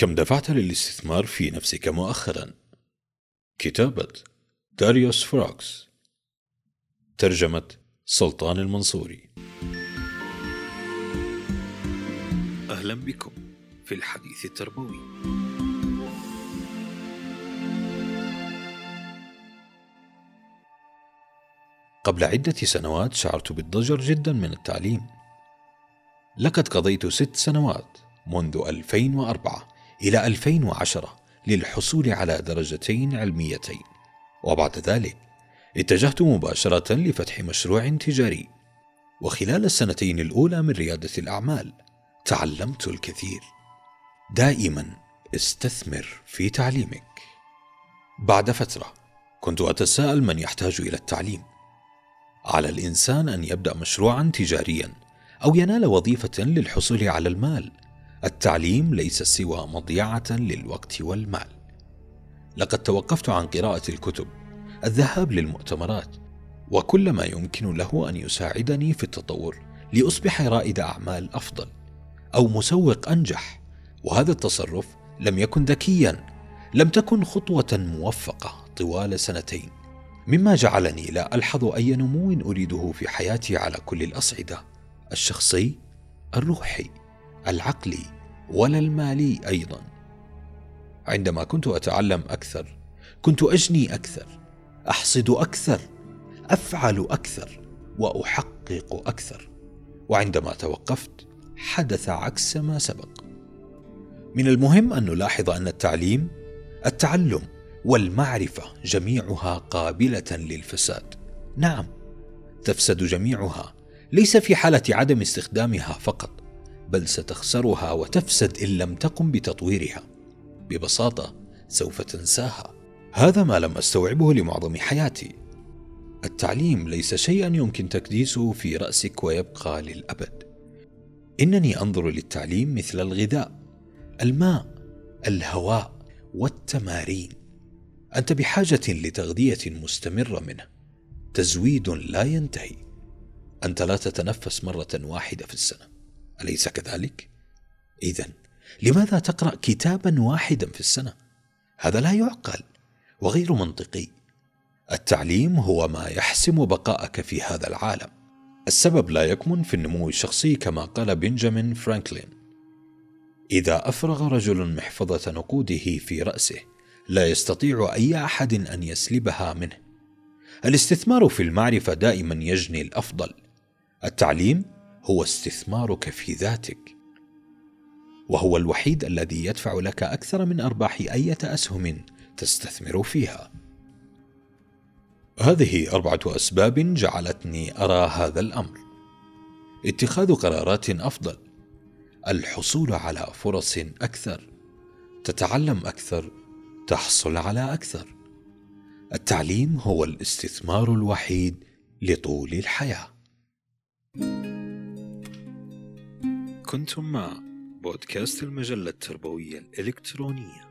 كم دفعت للاستثمار في نفسك مؤخرا؟ كتابة داريوس فراكس ترجمة سلطان المنصوري. أهلا بكم في الحديث التربوي. قبل عدة سنوات شعرت بالضجر جدا من التعليم. لقد قضيت ست سنوات منذ 2004 إلى 2010 للحصول على درجتين علميتين. وبعد ذلك اتجهت مباشرة لفتح مشروع تجاري. وخلال السنتين الأولى من ريادة الأعمال تعلمت الكثير. دائما استثمر في تعليمك. بعد فترة كنت أتساءل من يحتاج إلى التعليم. على الإنسان أن يبدأ مشروعا تجاريا أو ينال وظيفة للحصول على المال. التعليم ليس سوى مضيعة للوقت والمال. لقد توقفت عن قراءة الكتب الذهاب للمؤتمرات وكل ما يمكن له أن يساعدني في التطور لأصبح رائد أعمال أفضل أو مسوق أنجح. وهذا التصرف لم يكن ذكيا لم تكن خطوة موفقة طوال سنتين مما جعلني لا ألحظ أي نمو أريده في حياتي على كل الأصعدة الشخصي الروحي العقلي. ولا المالي أيضا. عندما كنت أتعلم أكثر كنت أجني أكثر أحصد أكثر أفعل أكثر وأحقق أكثر. وعندما توقفت حدث عكس ما سبق. من المهم أن نلاحظ أن التعليم التعلم والمعرفة جميعها قابلة للفساد. نعم تفسد جميعها ليس في حالة عدم استخدامها فقط. بل ستخسرها وتفسد إن لم تقم بتطويرها. ببساطة سوف تنساها. هذا ما لم أستوعبه لمعظم حياتي. التعليم ليس شيئا يمكن تكديسه في رأسك ويبقى للأبد. إنني أنظر للتعليم مثل الغذاء الماء الهواء والتمارين. أنت بحاجة لتغذية مستمرة منه. تزويد لا ينتهي. أنت لا تتنفس مرة واحدة في السنة. أليس كذلك؟ إذا لماذا تقرأ كتابا واحدا في السنة؟ هذا لا يعقل وغير منطقي. التعليم هو ما يحسم بقاءك في هذا العالم. السبب لا يكمن في النمو الشخصي كما قال بنجامين فرانكلين. إذا أفرغ رجل محفظة نقوده في رأسه لا يستطيع أي أحد أن يسلبها منه. الاستثمار في المعرفة دائما يجني الأفضل. التعليم هو استثمارك في ذاتك. وهو الوحيد الذي يدفع لك أكثر من أرباح أية أسهم تستثمر فيها. هذه أربعة أسباب جعلتني أرى هذا الأمر. اتخاذ قرارات أفضل. الحصول على فرص أكثر. تتعلم أكثر. تحصل على أكثر. التعليم هو الاستثمار الوحيد لطول الحياة. كنتم مع بودكاست المجلة التربوية الإلكترونية.